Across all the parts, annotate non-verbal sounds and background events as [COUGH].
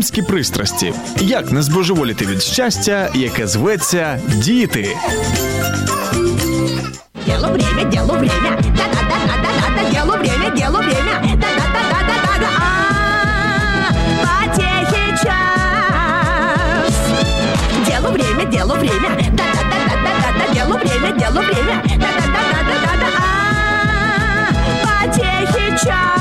Мамські пристрасті. Як не збожеволіти від щастя, яке зветься діти. Делу время, делу время. Да-да-да-да-да-да. Делу время, делу время. Да-да-да-да-да-да. А, Потехи час. Делу время, делу время. Да-да-да-да-да-да. Делу время, делу время. Да-да-да-да-да-да. А, Потехи час.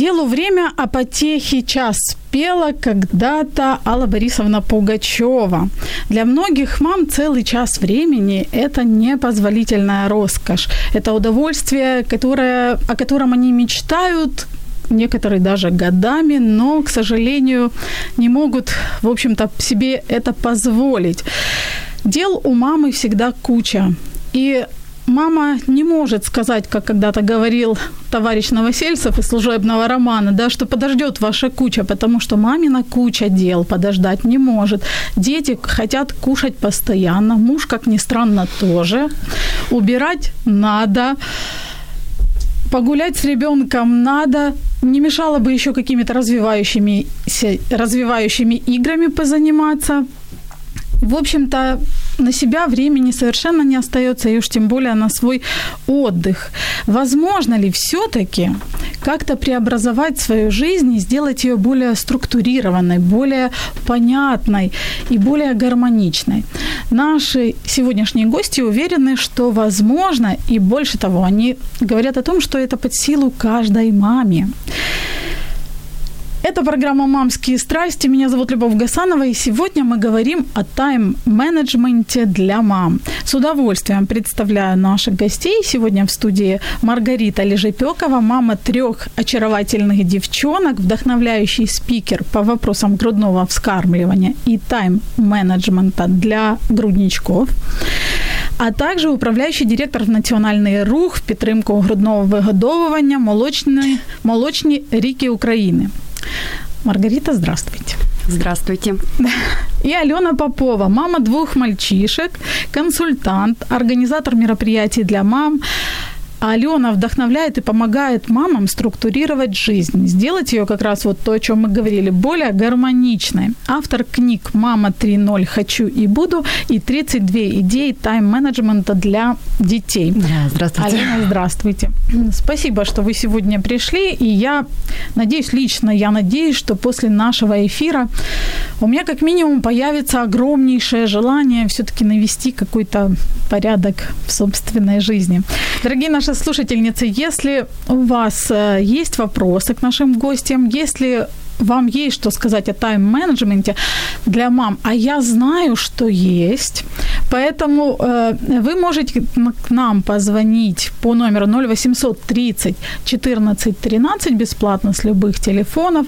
Делу время, а потехи час пела когда-то Алла Борисовна Пугачева. Для многих мам целый час времени – это непозволительная роскошь. Это удовольствие, которое, о котором они мечтают, некоторые даже годами, но, к сожалению, не могут, в общем-то, себе это позволить. Дел у мамы всегда куча. И мама не может сказать, как когда-то говорил товарищ Новосельцев из служебного романа, да, что подождет ваша куча, потому что мамина куча дел подождать не может. Дети хотят кушать постоянно, муж, как ни странно, тоже. Убирать надо. Погулять с ребенком надо. Не мешало бы еще какими-то развивающими, развивающими играми позаниматься. В общем-то, на себя времени совершенно не остается, и уж тем более на свой отдых. Возможно ли все-таки как-то преобразовать свою жизнь и сделать ее более структурированной, более понятной и более гармоничной? Наши сегодняшние гости уверены, что возможно, и больше того, они говорят о том, что это под силу каждой маме. Это программа «Мамские страсти». Меня зовут Любовь Гасанова, и сегодня мы говорим о тайм-менеджменте для мам. С удовольствием представляю наших гостей. Сегодня в студии Маргарита Лежепекова, мама трех очаровательных девчонок, вдохновляющий спикер по вопросам грудного вскармливания и тайм-менеджмента для грудничков а також управляючий директор в Національний рух в підтримку грудного вигодовування молочні, молочні ріки України. Маргарита, здравствуйте. Здравствуйте. [LAUGHS] И Алена Попова, мама двух мальчишек, консультант, организатор мероприятий для мам. А Алена вдохновляет и помогает мамам структурировать жизнь, сделать ее как раз вот то, о чем мы говорили, более гармоничной. Автор книг «Мама 3.0. Хочу и буду» и «32 идеи тайм-менеджмента для детей». Да, здравствуйте. Алена, здравствуйте. Спасибо, что вы сегодня пришли, и я надеюсь, лично я надеюсь, что после нашего эфира у меня как минимум появится огромнейшее желание все-таки навести какой-то порядок в собственной жизни. Дорогие наши слушательницы, если у вас э, есть вопросы к нашим гостям, если вам есть что сказать о тайм-менеджменте для мам, а я знаю, что есть, поэтому э, вы можете к нам позвонить по номеру 0800 30 14 13 бесплатно с любых телефонов.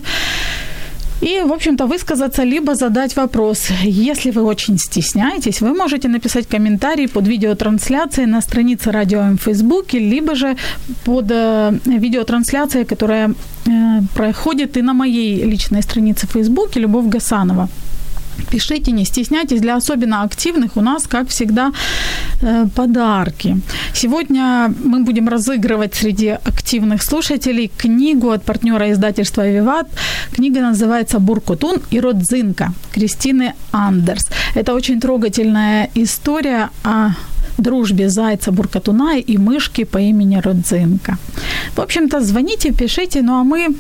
И, в общем-то, высказаться, либо задать вопрос. Если вы очень стесняетесь, вы можете написать комментарий под видеотрансляцией на странице Радио в Фейсбуке, либо же под э, видеотрансляцией, которая э, проходит и на моей личной странице в Фейсбуке Любовь Гасанова. Пишите, не стесняйтесь. Для особенно активных у нас, как всегда, э, подарки. Сегодня мы будем разыгрывать среди активных слушателей книгу от партнера издательства «Виват». Книга называется «Буркутун и родзинка» Кристины Андерс. Это очень трогательная история о дружбе зайца Буркатуна и мышки по имени Родзинка. В общем-то, звоните, пишите, ну а мы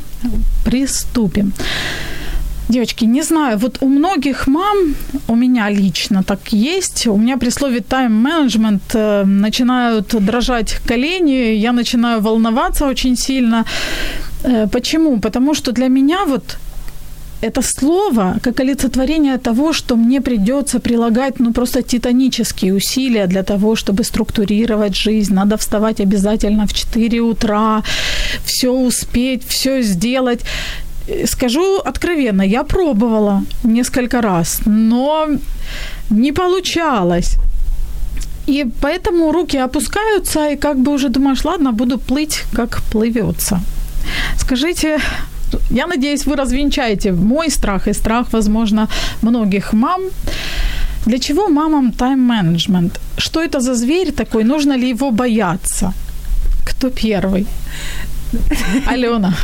приступим. Девочки, не знаю, вот у многих мам, у меня лично так есть, у меня при слове тайм-менеджмент э, начинают дрожать колени, я начинаю волноваться очень сильно. Э, почему? Потому что для меня вот это слово как олицетворение того, что мне придется прилагать ну просто титанические усилия для того, чтобы структурировать жизнь. Надо вставать обязательно в 4 утра, все успеть, все сделать. Скажу откровенно, я пробовала несколько раз, но не получалось. И поэтому руки опускаются, и как бы уже думаешь, ладно, буду плыть, как плывется. Скажите, я надеюсь, вы развенчаете мой страх и страх, возможно, многих мам. Для чего мамам тайм-менеджмент? Что это за зверь такой? Нужно ли его бояться? Кто первый? Алена.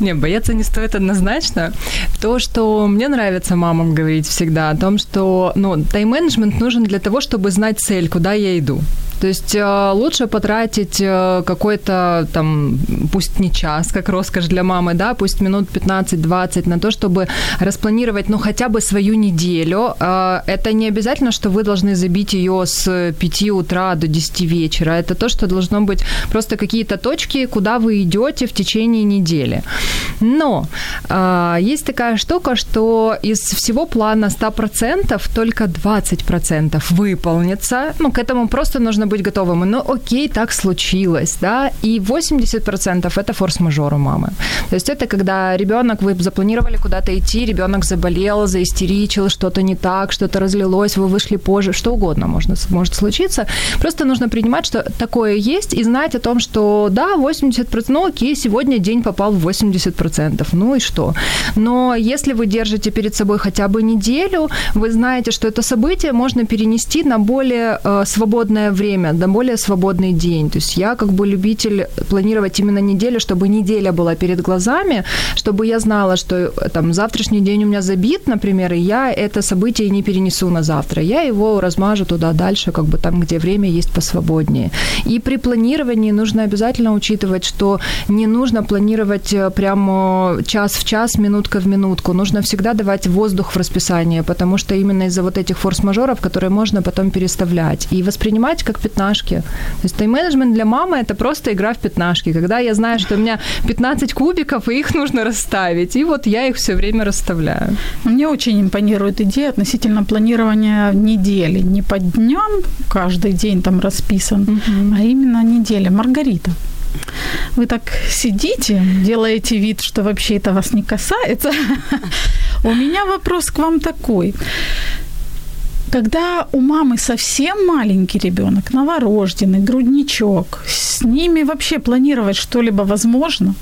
Не, бояться не стоит однозначно. То, что мне нравится мамам говорить всегда, о том, что ну, тайм-менеджмент нужен для того, чтобы знать цель, куда я иду. То есть э, лучше потратить э, какой-то там, пусть не час, как роскошь для мамы, да, пусть минут 15-20 на то, чтобы распланировать, ну, хотя бы свою неделю. Э, это не обязательно, что вы должны забить ее с 5 утра до 10 вечера. Это то, что должно быть просто какие-то точки, куда вы идете в течение недели. Но есть такая штука, что из всего плана 100% только 20% выполнится. Ну, к этому просто нужно быть готовым. Ну, окей, так случилось, да, и 80% это форс-мажор у мамы. То есть это когда ребенок, вы запланировали куда-то идти, ребенок заболел, заистеричил, что-то не так, что-то разлилось, вы вышли позже, что угодно можно, может случиться. Просто нужно принимать, что такое есть, и знать о том, что да, 80%, ну окей, сегодня день попал в 80%, ну и что? Но если вы держите перед собой хотя бы неделю, вы знаете, что это событие можно перенести на более э, свободное время, время, на более свободный день. То есть я как бы любитель планировать именно неделю, чтобы неделя была перед глазами, чтобы я знала, что э, там завтрашний день у меня забит, например, и я это событие не перенесу на завтра. Я его размажу туда дальше, как бы там, где время есть посвободнее. И при планировании нужно обязательно учитывать, что не нужно планировать э, прямо час в час, минутка в минутку. Нужно всегда давать воздух в расписание, потому что именно из-за вот этих форс-мажоров, которые можно потом переставлять. И воспринимать как пятнашки. То есть тайм-менеджмент для мамы – это просто игра в пятнашки, когда я знаю, что у меня 15 кубиков, и их нужно расставить. И вот я их все время расставляю. Мне очень импонирует идея относительно планирования недели. Не по дням каждый день там расписан, угу. а именно неделя. Маргарита, вы так сидите, делаете вид, что вообще это вас не касается. [LAUGHS] У меня вопрос к вам такой когда у мамы совсем маленький ребенок, новорожденный, грудничок, с ними вообще планировать что-либо возможно?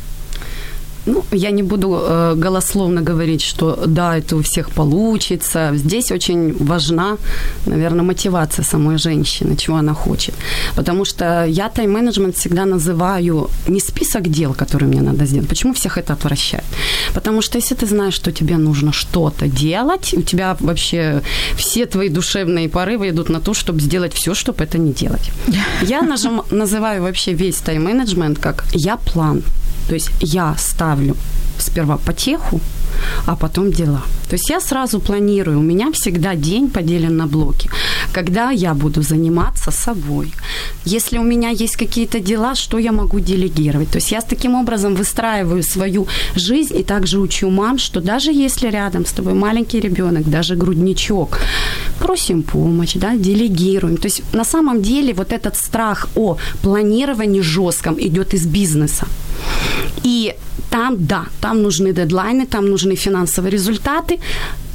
Ну, я не буду э, голословно говорить, что да, это у всех получится. Здесь очень важна, наверное, мотивация самой женщины, чего она хочет. Потому что я тайм-менеджмент всегда называю не список дел, которые мне надо сделать. Почему всех это отвращает? Потому что если ты знаешь, что тебе нужно что-то делать, у тебя вообще все твои душевные порывы идут на то, чтобы сделать все, чтобы это не делать. Я нажим, называю вообще весь тайм-менеджмент как «я план». То есть я ставлю сперва потеху, а потом дела. То есть я сразу планирую, у меня всегда день поделен на блоки, когда я буду заниматься собой. Если у меня есть какие-то дела, что я могу делегировать? То есть я с таким образом выстраиваю свою жизнь и также учу мам, что даже если рядом с тобой маленький ребенок, даже грудничок, просим помощь, да, делегируем. То есть на самом деле вот этот страх о планировании жестком идет из бизнеса. И там, да, там нужны дедлайны, там нужны финансовые результаты.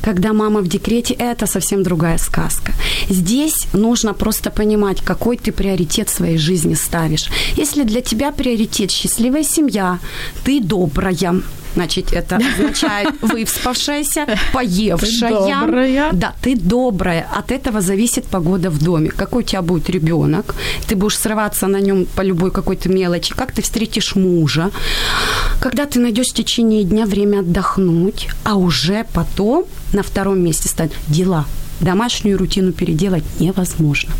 Когда мама в декрете, это совсем другая сказка. Здесь нужно просто понимать, какой ты приоритет своей жизни ставишь. Если для тебя приоритет счастливая семья, ты добрая, Значит, это означает [LAUGHS] выспавшаяся, поевшая. Ты добрая. Да, ты добрая. От этого зависит погода в доме. Какой у тебя будет ребенок, ты будешь срываться на нем по любой какой-то мелочи, как ты встретишь мужа, когда ты найдешь в течение дня время отдохнуть, а уже потом на втором месте стать дела. Домашнюю рутину переделать невозможно.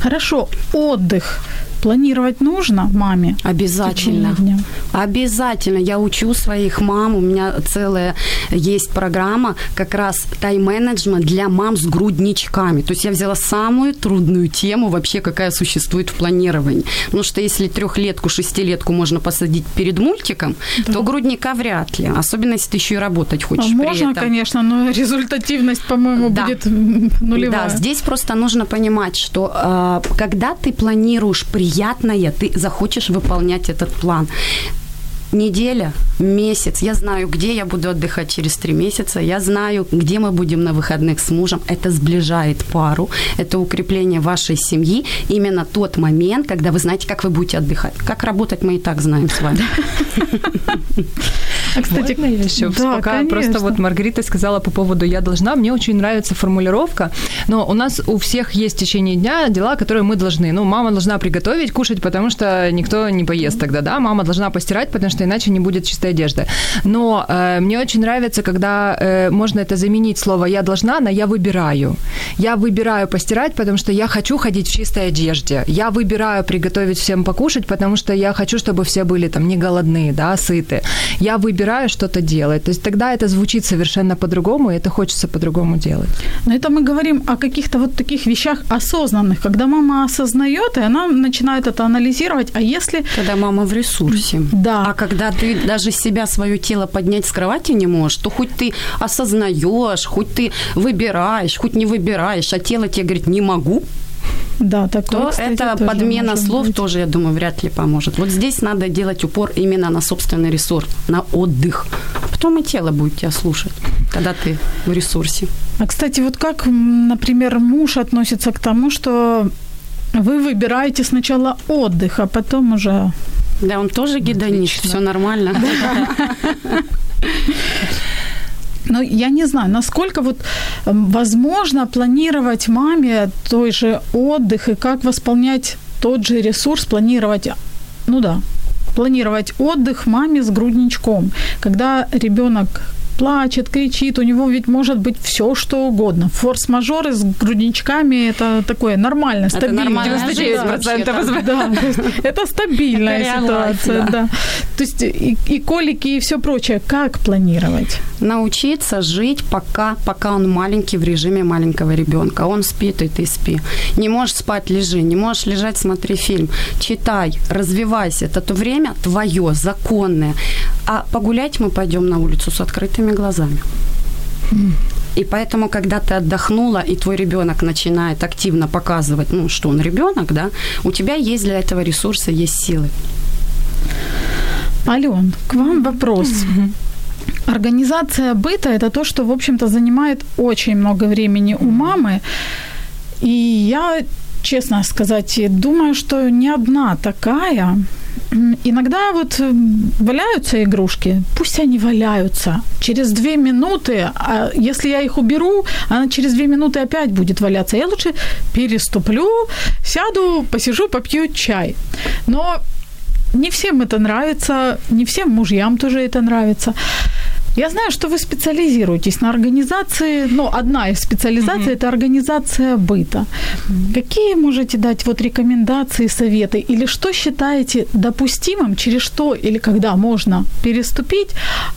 Хорошо, отдых планировать нужно маме? Обязательно. Обязательно. Я учу своих мам. У меня целая есть программа как раз тайм-менеджмент для мам с грудничками. То есть я взяла самую трудную тему вообще, какая существует в планировании. Потому что если трехлетку, шестилетку можно посадить перед мультиком, то грудника вряд ли. Особенно, если ты еще и работать А хочешь при можно, этом. конечно, но [LAUGHS] результативность, по-моему, Да. будет нулевая. Да, здесь просто нужно понимать, что э, когда ты планируешь приятное, ты захочешь выполнять этот план. Неделя, месяц. Я знаю, где я буду отдыхать через три месяца. Я знаю, где мы будем на выходных с мужем. Это сближает пару. Это укрепление вашей семьи. Именно тот момент, когда вы знаете, как вы будете отдыхать. Как работать, мы и так знаем с вами. А, кстати, Можно я еще да, Пока Просто вот Маргарита сказала по поводу «я должна». Мне очень нравится формулировка, но у нас у всех есть в течение дня дела, которые мы должны. Ну, мама должна приготовить, кушать, потому что никто не поест тогда, да? Мама должна постирать, потому что иначе не будет чистой одежды. Но э, мне очень нравится, когда э, можно это заменить слово «я должна» на «я выбираю». Я выбираю постирать, потому что я хочу ходить в чистой одежде. Я выбираю приготовить всем покушать, потому что я хочу, чтобы все были там не голодные, да, сыты. Я выбираю что-то делать. То есть тогда это звучит совершенно по-другому, и это хочется по-другому делать. Но это мы говорим о каких-то вот таких вещах осознанных, когда мама осознает, и она начинает это анализировать. А если Когда мама в ресурсе. Да. А когда ты даже себя, свое тело поднять с кровати не можешь, то хоть ты осознаешь, хоть ты выбираешь, хоть не выбираешь, а тело тебе говорит «не могу», да, такое, то кстати, это подмена слов быть. тоже, я думаю, вряд ли поможет. Вот здесь надо делать упор именно на собственный ресурс, на отдых. Потом и тело будет тебя слушать, когда ты в ресурсе. А, кстати, вот как, например, муж относится к тому, что вы выбираете сначала отдых, а потом уже... Да, он тоже гедонист, все нормально. Ну, я не знаю, насколько вот м, возможно планировать маме той же отдых и как восполнять тот же ресурс, планировать, ну да, планировать отдых маме с грудничком, когда ребенок плачет, кричит, у него ведь может быть все, что угодно. Форс-мажоры с грудничками – это такое нормально, стабильно. нормальная жизнь 99% вообще-то. Да, есть это стабильная Это ситуация, да. да. То есть и, и колики, и все прочее. Как планировать? Научиться жить, пока, пока он маленький, в режиме маленького ребенка. Он спит, и ты спи. Не можешь спать, лежи. Не можешь лежать, смотри фильм. Читай, развивайся. Это то время твое, законное. А погулять мы пойдем на улицу с открытыми глазами. И поэтому, когда ты отдохнула, и твой ребенок начинает активно показывать, ну, что он ребенок, да, у тебя есть для этого ресурсы, есть силы. Ален, к вам вопрос. Организация быта – это то, что, в общем-то, занимает очень много времени у мамы. И я, честно сказать, думаю, что не одна такая. Иногда вот м, валяются игрушки, пусть они валяются. Через две минуты, а если я их уберу, она через две минуты опять будет валяться. Я лучше переступлю, сяду, посижу, попью чай. Но не всем это нравится, не всем мужьям тоже это нравится. Я знаю, что вы специализируетесь на организации, ну, одна из специализаций – это организация быта. Какие можете дать вот рекомендации, советы? Или что считаете допустимым, через что или когда можно переступить,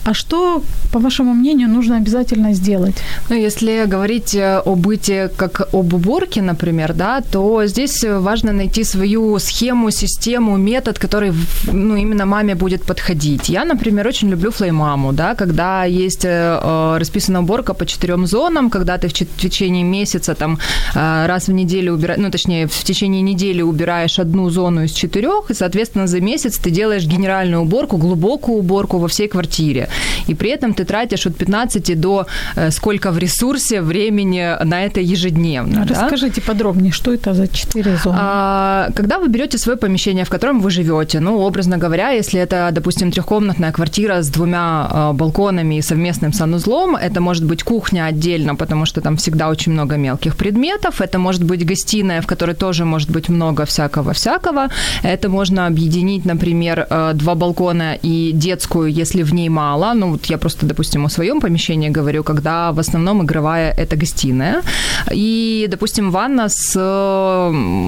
а что, по вашему мнению, нужно обязательно сделать? Ну, если говорить э, о быте как об уборке, например, да, то здесь важно найти свою схему, систему, метод, который ну, именно маме будет подходить. Я, например, очень люблю флеймаму, да, когда есть э, э, расписана уборка по четырем зонам, когда ты в в течение месяца там э, раз в неделю убираешь, ну, точнее, в течение недели убираешь одну зону из четырех, и, соответственно, за месяц ты делаешь генеральную уборку, глубокую уборку во всей квартире. И при этом ты тратишь от 15 до э, сколько в ресурсе времени на это ежедневно. да? Расскажите подробнее, что это за четыре зоны? А, когда вы берете свое помещение, в котором вы живете, ну, образно говоря, если это, допустим, трехкомнатная квартира с двумя а, балконами, балконами и совместным санузлом. Это может быть кухня отдельно, потому что там всегда очень много мелких предметов. Это может быть гостиная, в которой тоже может быть много всякого-всякого. Это можно объединить, например, э, два балкона и детскую, если в ней мало. Ну, вот я просто, допустим, о своем помещении говорю, когда в основном игровая – это гостиная. И, допустим, ванна с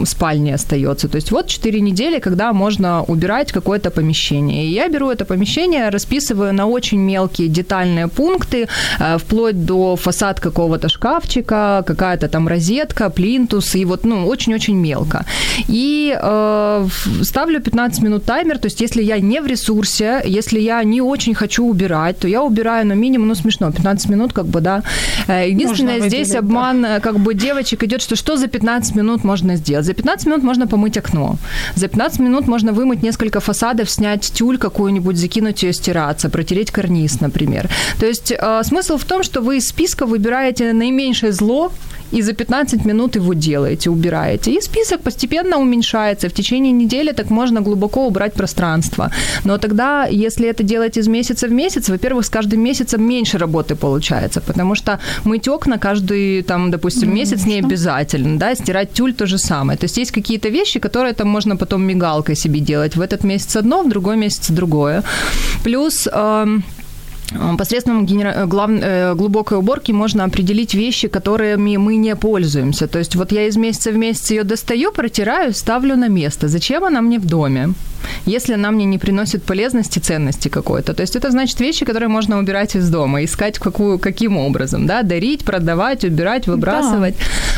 спальней остается. То есть вот 4 недели, когда можно убирать какое-то помещение. И я беру это помещение, расписываю на очень мелкие детальные пункты, э, вплоть до фасад какого-то шкафчика, какая-то там розетка, плинтус, и вот, ну, очень-очень мелко. И э, ставлю 15 минут таймер, то есть если я не в ресурсе, если я не очень хочу убирать, то я убираю, но минимум, ну, смешно, 15 минут, как бы, да. Э, единственное, здесь обман, да. как бы, девочек идет, что что за 15 минут можно сделать? За 15 минут можно помыть окно. За 15 минут можно вымыть несколько фасадов, снять тюль какую-нибудь, закинуть ее стираться, протереть карниз, например. То есть э, смысл в том, что вы из списка выбираете наименьшее зло, и за 15 минут его делаете, убираете. И список постепенно уменьшается. В течение недели так можно глубоко убрать пространство. Но тогда, если это делать из месяца в месяц, во-первых, с каждым месяцем меньше работы получается, потому что мыть окна каждый, там, допустим, месяц не обязательно, да, стирать тюль то же самое. То есть есть какие-то вещи, которые там можно потом мигалкой себе делать. В этот месяц одно, в другой месяц другое. Плюс... Э- Посредством генера... глав... Э, глубокой уборки можно определить вещи, которыми мы не пользуемся. То есть вот я из месяца в месяц ее достаю, протираю, ставлю на место. Зачем она мне в доме? Если она мне не приносит полезности, ценности какой-то. То есть это значит вещи, которые можно убирать из дома, искать какую, каким образом, да, дарить, продавать, убирать, выбрасывать.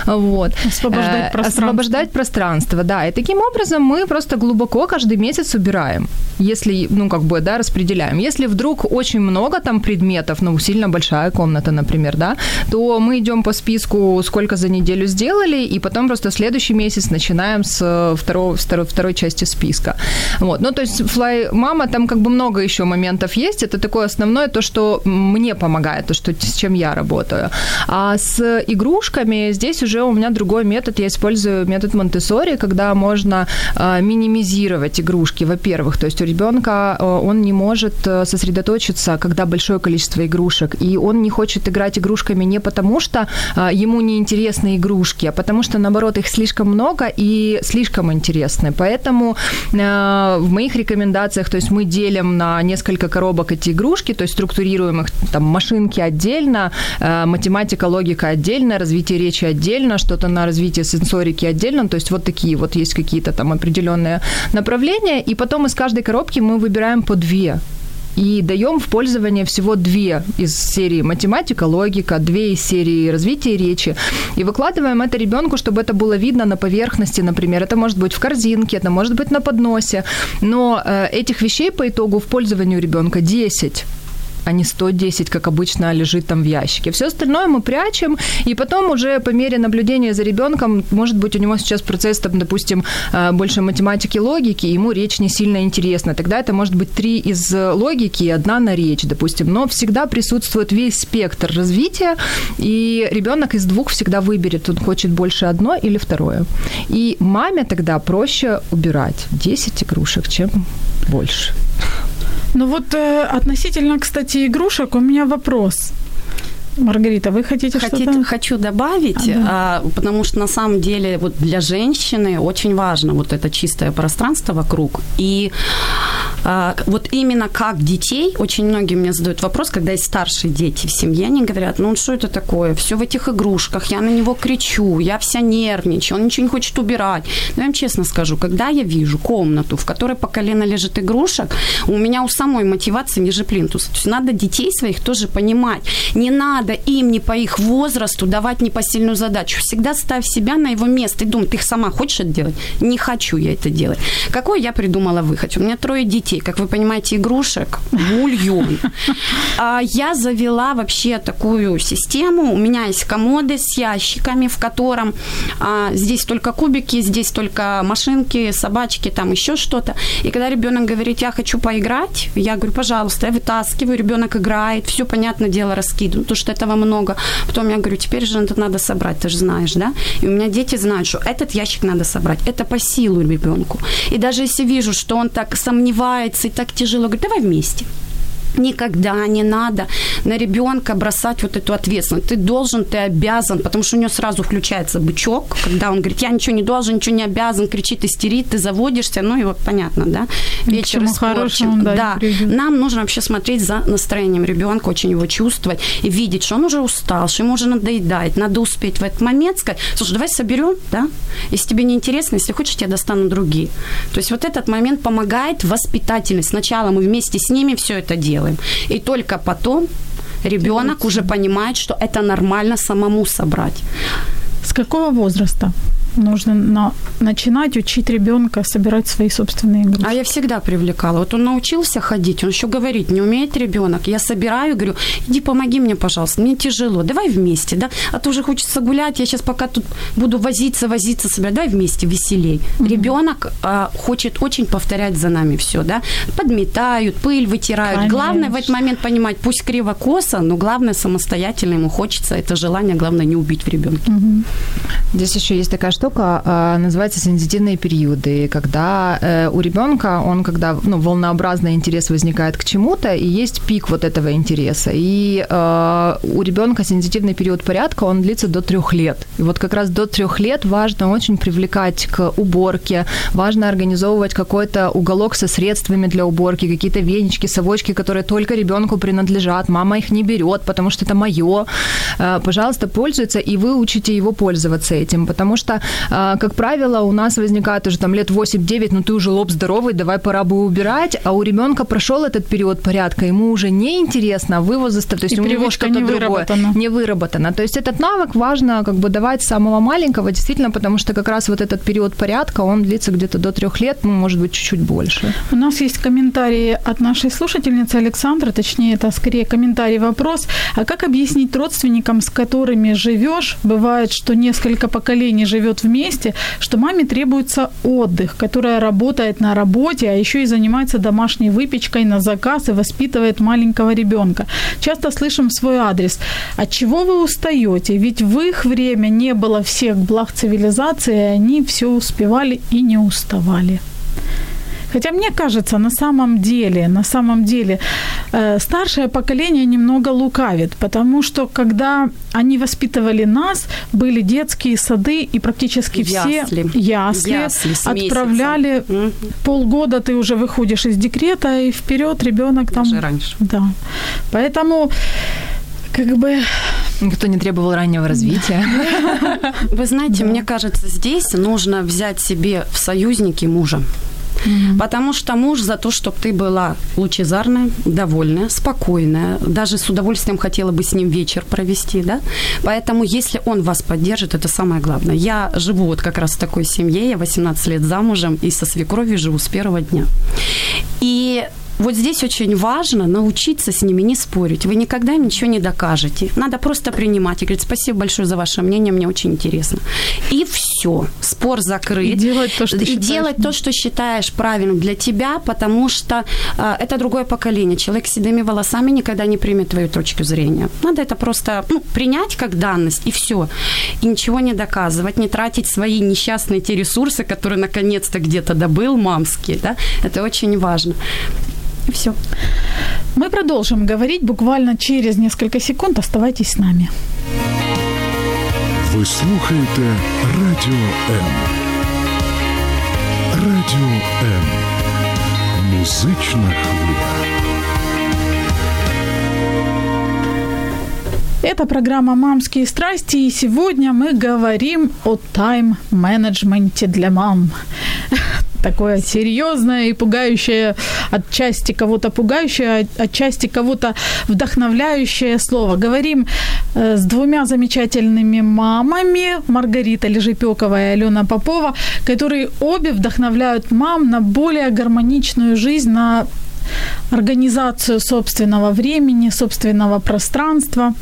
Да. Вот. Освобождать э, пространство. Освобождать пространство, да. И таким образом мы просто глубоко каждый месяц убираем. Если, ну, как бы, да, распределяем. Если вдруг очень много там предметов, ну, сильно большая комната, например, да, то мы идем по списку, сколько за неделю сделали, и потом просто следующий месяц начинаем с э, второго, второй, второй части списка. Вот. Ну, то есть Fly Mama, там как бы много еще моментов есть. Это такое основное, то, что мне помогает, то, что, с чем я работаю. А с игрушками здесь уже у меня другой метод. Я использую метод Монтессори, когда можно э, минимизировать игрушки, во-первых. То есть у ребенка э, он не может э, сосредоточиться, когда большое количество игрушек. И он не хочет играть игрушками не потому, что э, ему не интересны игрушки, а потому что, наоборот, их слишком много и слишком интересны. Поэтому э, в моих рекомендациях, то есть мы делим на несколько коробок эти игрушки, то есть структурируем их, там, машинки отдельно, э, математика, логика отдельно, развитие речи отдельно, что-то на развитие сенсорики отдельно, то есть вот такие вот есть какие-то там определенные направления, и потом из каждой коробки мы выбираем по две и даем в пользование всего две из серии математика, логика, две из серии развития речи. И выкладываем это ребенку, чтобы это было видно на поверхности, например. Это может быть в корзинке, это может быть на подносе. Но э, этих вещей по итогу в пользовании у ребенка 10 а не 110, как обычно лежит там в ящике. Все остальное мы прячем, и потом уже по мере наблюдения за ребенком, может быть, у него сейчас процесс, там, допустим, э, больше математики, логики, ему речь не сильно интересна. Тогда это может быть три из логики и одна на речь, допустим. Но всегда присутствует весь спектр развития, и ребенок из двух всегда выберет, он хочет больше одно или второе. И маме тогда проще убирать 10 игрушек, чем больше. Ну вот э, относительно, кстати, игрушек у меня вопрос. Маргарита, вы хотите Хотите, что-то? Хочу добавить, а, да. а, потому что на самом деле вот для женщины очень важно вот это чистое пространство вокруг. И а, вот именно как детей, очень многие мне задают вопрос, когда есть старшие дети в семье, они говорят, ну что это такое, все в этих игрушках, я на него кричу, я вся нервничаю, он ничего не хочет убирать. Но я вам честно скажу, когда я вижу комнату, в которой по колено лежит игрушек, у меня у самой мотивации ниже плинтуса. То есть надо детей своих тоже понимать. Не надо им не по их возрасту давать непосильную задачу. Всегда ставь себя на его место и думай, ты их сама хочешь это делать? Не хочу я это делать. Какой я придумала выход? У меня трое детей как вы понимаете, игрушек бульон. А я завела вообще такую систему. У меня есть комоды с ящиками, в котором а, здесь только кубики, здесь только машинки, собачки, там еще что-то. И когда ребенок говорит, я хочу поиграть, я говорю, пожалуйста, я вытаскиваю, ребенок играет, все, понятное дело, раскидываю, потому что этого много. Потом я говорю, теперь же это надо собрать, ты же знаешь, да? И у меня дети знают, что этот ящик надо собрать. Это по силу ребенку. И даже если вижу, что он так сомневается, и так тяжело, говорю, давай вместе. Никогда не надо на ребенка бросать вот эту ответственность. Ты должен, ты обязан, потому что у него сразу включается бычок, когда он говорит, я ничего не должен, ничего не обязан, кричит, истерит, ты заводишься, ну и вот понятно, да? Вечер хорошему, да, да. Нам нужно вообще смотреть за настроением ребенка, очень его чувствовать и видеть, что он уже устал, что ему уже надоедает, надо успеть в этот момент сказать, слушай, давай соберем, да? Если тебе не интересно, если хочешь, я достану другие. То есть вот этот момент помогает воспитательность. Сначала мы вместе с ними все это делаем делаем. И только потом ребенок уже понимает, что это нормально самому собрать. С какого возраста? Нужно на, начинать учить ребенка собирать свои собственные игрушки. А я всегда привлекала. Вот он научился ходить, он еще говорит, не умеет ребенок. Я собираю, говорю, иди помоги мне, пожалуйста, мне тяжело, давай вместе, да? А то уже хочется гулять, я сейчас пока тут буду возиться, возиться, собирать, давай вместе, веселей. Mm-hmm. Ребенок а, хочет очень повторять за нами все, да? Подметают, пыль вытирают. Конечно. Главное в этот момент понимать, пусть криво-косо, но главное самостоятельно ему хочется, это желание, главное не убить в ребенке. Mm-hmm. Здесь еще есть такая штука, а, называется сенситивные периоды, когда э, у ребенка, он когда ну, волнообразный интерес возникает к чему-то, и есть пик вот этого интереса. И э, у ребенка сенситивный период порядка, он длится до трех лет. И вот как раз до трех лет важно очень привлекать к уборке, важно организовывать какой-то уголок со средствами для уборки, какие-то венички, совочки, которые только ребенку принадлежат, мама их не берет, потому что это мое. Э, пожалуйста, пользуется, и вы учите его пользоваться этим, потому что как правило, у нас возникает уже там лет 8-9, ну ты уже лоб здоровый, давай пора бы убирать, а у ребенка прошел этот период порядка, ему уже не интересно, а вы его заставляете, то есть И у него что-то не другое выработано. не выработано. То есть этот навык важно как бы давать с самого маленького, действительно, потому что как раз вот этот период порядка, он длится где-то до трех лет, ну, может быть, чуть-чуть больше. У нас есть комментарии от нашей слушательницы Александры, точнее, это скорее комментарий-вопрос. А как объяснить родственникам, с которыми живешь? Бывает, что несколько поколений живет вместе, что маме требуется отдых, которая работает на работе, а еще и занимается домашней выпечкой на заказ и воспитывает маленького ребенка. Часто слышим свой адрес, от чего вы устаете? Ведь в их время не было всех благ цивилизации, и они все успевали и не уставали. Хотя мне кажется, на самом деле, на самом деле, э, старшее поколение немного лукавит, потому что когда они воспитывали нас, были детские сады, и практически все Ясли. ясли, Ясли с отправляли Мгм. полгода ты уже выходишь из декрета, и вперед ребенок там. Даже раньше. Да. Поэтому как бы Никто не требовал раннего развития. Вы знаете, мне кажется, здесь нужно взять себе в союзники мужа. Потому что муж за то, чтобы ты была лучезарная, довольная, спокойная, даже с удовольствием хотела бы с ним вечер провести, да. Поэтому, если он вас поддержит, это самое главное. Я живу вот как раз в такой семье, я 18 лет замужем и со свекровью живу с первого дня. И вот здесь очень важно научиться с ними не спорить. Вы никогда им ничего не докажете. Надо просто принимать и говорить, спасибо большое за ваше мнение, мне очень интересно. И все, спор закрыт. И делать то, что И считаешь делать то, что считаешь правильным для тебя, потому что э, это другое поколение. Человек с седыми волосами никогда не примет твою точку зрения. Надо это просто ну, принять как данность, и все. И ничего не доказывать, не тратить свои несчастные те ресурсы, которые наконец-то где-то добыл мамские. Да? Это очень важно. И все. мы продолжим говорить буквально через несколько секунд. Оставайтесь с нами. Ви слухаєте Радіо М. Радіо М. Музична хвиля. Это программа «Мамские страсти», и сегодня мы говорим о тайм-менеджменте для мам. Такое серьезное и пугающее, отчасти кого-то пугающее, отчасти кого-то вдохновляющее слово. Говорим э, с двумя замечательными мамами, Маргарита Лежепекова и Алена Попова, которые обе вдохновляют мам на более гармоничную жизнь, на организацию собственного времени, собственного пространства.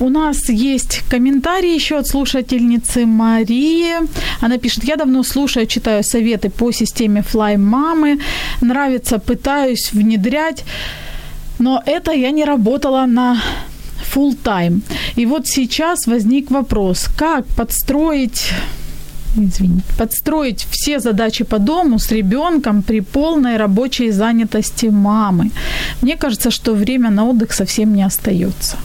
У нас есть комментарий еще от слушательницы Марии. Она пишет, я давно слушаю, читаю советы по системе Fly Мамы. Нравится, пытаюсь внедрять, но это я не работала на full time. И вот сейчас возник вопрос, как подстроить извините, подстроить все задачи по дому с ребенком при полной рабочей занятости мамы. Мне кажется, что время на отдых совсем не остается.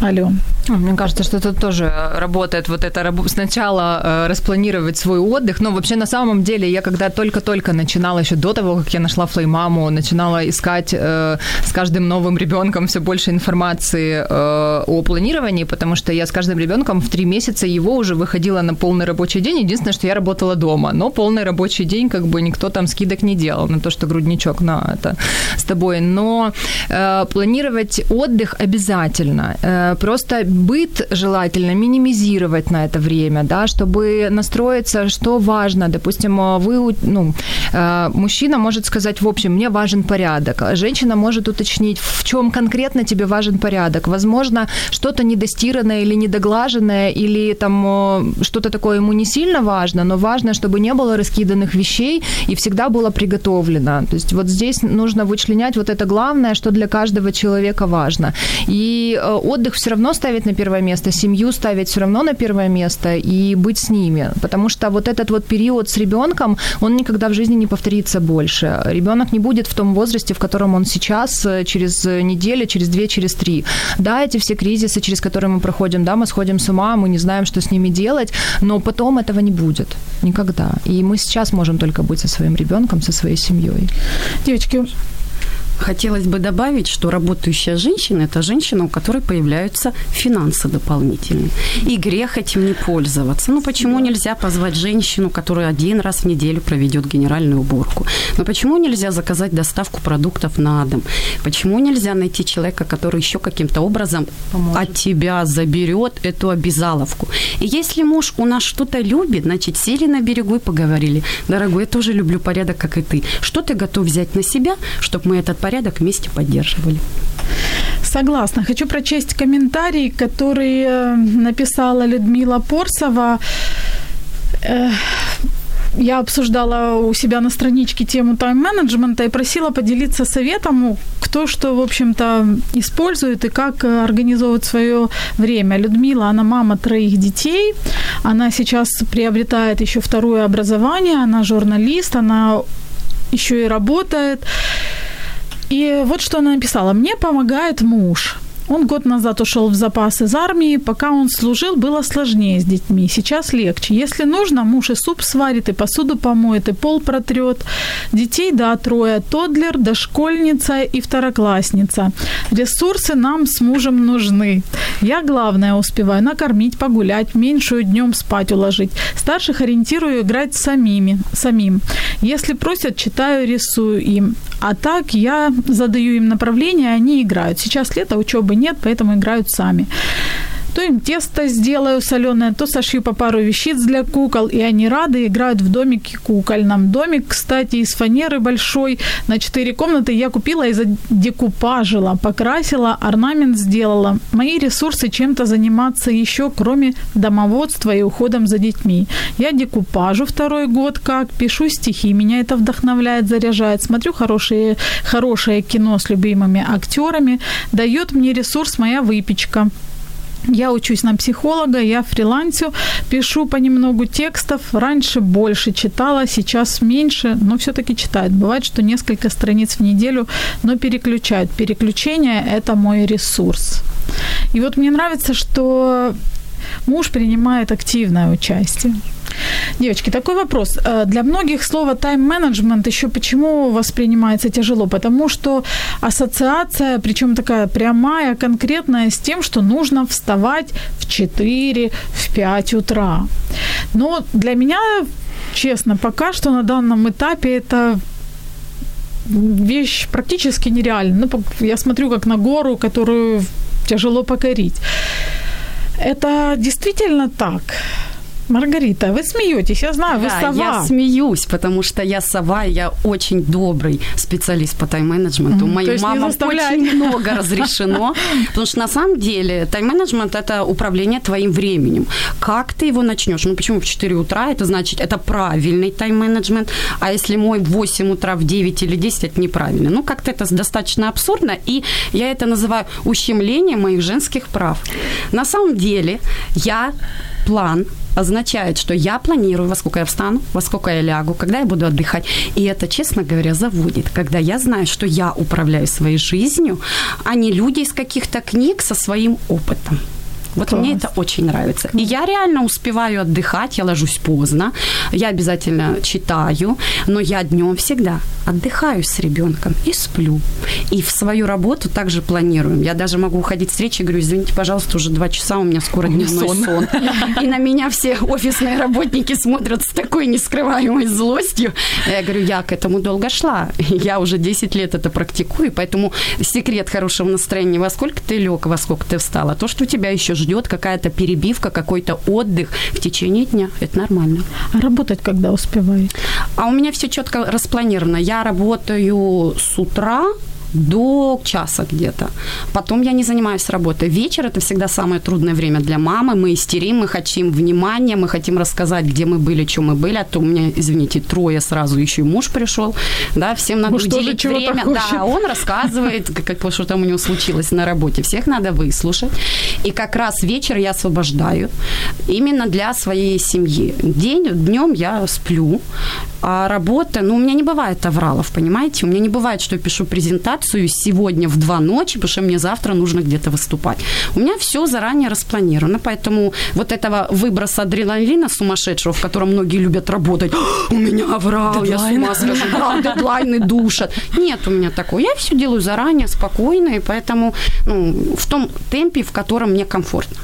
Ален. Мне кажется, что тут тоже работает вот это сначала э, распланировать свой отдых. Но вообще на самом деле я когда только-только начинала, еще до того, как я нашла флеймаму, начинала искать э, с каждым новым ребенком все больше информации э, о планировании, потому что я с каждым ребенком в три месяца его уже выходила на полный рабочий день. Единственное, что я работала дома, но полный рабочий день как бы никто там скидок не делал на то, что грудничок на это с тобой. Но э, планировать отдых обязательно. Э, просто быт желательно минимизировать на это время, да, чтобы настроиться, что важно. Допустим, вы, ну, э, мужчина может сказать, в общем, мне важен порядок. Женщина может уточнить, в чем конкретно тебе важен порядок. Возможно, что-то недостиранное или недоглаженное, или там э, что-то такое ему не сильно важно, но важно, чтобы не было раскиданных вещей и всегда было приготовлено. То есть вот здесь нужно вычленять вот это главное, что для каждого человека важно. И э, отдых все равно ставить на первое место, семью ставить все равно на первое место и быть с ними. Потому что вот этот вот период с ребенком, он никогда в жизни не повторится больше. Ребенок не будет в том возрасте, в котором он сейчас, э, через неделю, через две, через три. Да, эти все кризисы, через которые мы проходим, да, мы сходим с ума, мы не знаем, что с ними делать, но потом этого не будет. Никогда. И мы сейчас можем только быть со своим ребенком, со своей семьей. Девочки, Хотелось бы добавить, что работающая женщина – это женщина, у которой появляются финансы дополнительные. И грех этим не пользоваться. Ну, почему нельзя позвать женщину, которая один раз в неделю проведет генеральную уборку? Ну, почему нельзя заказать доставку продуктов на дом? Почему нельзя найти человека, который еще каким-то образом Поможет. от тебя заберет эту обязаловку? И если муж у нас что-то любит, значит, сели на берегу и поговорили. Дорогой, я тоже люблю порядок, как и ты. Что ты готов взять на себя, чтобы мы этот порядок вместе поддерживали. Согласна. Хочу прочесть комментарий, который э, написала Людмила Порсова. Э, я обсуждала у себя на страничке тему тайм-менеджмента и просила поделиться советом, кто что, в общем-то, использует и как э, организовывать свое время. Людмила, она мама троих детей, она сейчас приобретает еще второе образование, она журналист, она еще и работает. И вот что она написала. «Мне помогает муж. Он год назад ушел в запас из армии. Пока он служил, было сложнее с детьми. Сейчас легче. Если нужно, муж и суп сварит, и посуду помоет, и пол протрет. Детей, да, трое. Тодлер, дошкольница и второклассница. Ресурсы нам с мужем нужны. Я, главное, успеваю накормить, погулять, меньшую днем спать уложить. Старших ориентирую играть самими, самим. Если просят, читаю, рисую им. А так я задаю им направление, они играют. Сейчас лето, учебы нет, поэтому играют сами то им тесто сделаю соленое, то сошью по пару вещиц для кукол, и они рады играют в домике кукольном. Домик, кстати, из фанеры большой, на четыре комнаты я купила и задекупажила, покрасила, орнамент сделала. Мои ресурсы чем-то заниматься еще, кроме домоводства и уходом за детьми. Я декупажу второй год как, пишу стихи, меня это вдохновляет, заряжает, смотрю хорошие, хорошее кино с любимыми актерами, дает мне ресурс моя выпечка. Я учусь на психолога, я фрилансю, пишу понемногу текстов. Раньше больше читала, сейчас меньше, но все-таки читает. Бывает, что несколько страниц в неделю, но переключают. Переключение – это мой ресурс. И вот мне нравится, что муж принимает активное участие. Девочки, такой вопрос. Э, для многих слово тайм-менеджмент еще почему воспринимается тяжело? Потому что ассоциация, причем такая прямая, конкретная, с тем, что нужно вставать в 4, в 5 утра. Но для меня, честно, пока что на данном этапе это вещь практически нереальная. Ну, я смотрю как на гору, которую тяжело покорить. Это действительно так. Маргарита, вы смеетесь, я знаю, вы да, сова. я смеюсь, потому что я сова, я очень добрый специалист по тайм-менеджменту. Mm, Моим мамам очень много разрешено, потому что на самом деле тайм-менеджмент – это управление твоим временем. Как ты его начнешь? Ну, почему в 4 утра? Это значит, это правильный тайм-менеджмент, а если мой в 8 утра, в 9 или 10 – это неправильно. Ну, как-то это достаточно абсурдно, и я это называю ущемлением моих женских прав. На самом деле, я план означает, что я планирую, во сколько я встану, во сколько я лягу, когда я буду отдыхать. И это, честно говоря, заводит, когда я знаю, что я управляю своей жизнью, а не люди из каких-то книг со своим опытом. Вот Класс. мне это очень нравится. И я реально успеваю отдыхать, я ложусь поздно, я обязательно читаю, но я днем всегда отдыхаю с ребенком и сплю. И в свою работу также планируем. Я даже могу уходить с встречи и говорю, извините, пожалуйста, уже два часа, у меня скоро дневной сон. И на меня все офисные работники смотрят с такой нескрываемой злостью. Я говорю, я к этому долго шла. Я уже 10 лет это практикую, поэтому секрет хорошего настроения, во сколько ты лег, во сколько ты встала, то, что тебя еще ждет какая-то перебивка, какой-то отдых в течение дня, это нормально. А работать когда успеваете? А у меня все четко распланировано. Я работаю с утра до часа где-то. Потом я не занимаюсь работой. Вечер – это всегда самое трудное время для мамы. Мы истерим, мы хотим внимания, мы хотим рассказать, где мы были, что мы были. А то у меня, извините, трое сразу, еще и муж пришел. Да, всем надо Муж тоже уделить чего-то время. Да, он рассказывает, как, как, что там у него случилось на работе. Всех надо выслушать. И как раз вечер я освобождаю именно для своей семьи. День, днем я сплю, а работа, ну, у меня не бывает авралов, понимаете? У меня не бывает, что я пишу презентацию сегодня в два ночи, потому что мне завтра нужно где-то выступать. У меня все заранее распланировано, поэтому вот этого выброса адреналина сумасшедшего, в котором многие любят работать, «А, у меня аврал, я с ума схожу, да, дедлайны душат. Нет у меня такого. Я все делаю заранее, спокойно, и поэтому ну, в том темпе, в котором мне комфортно.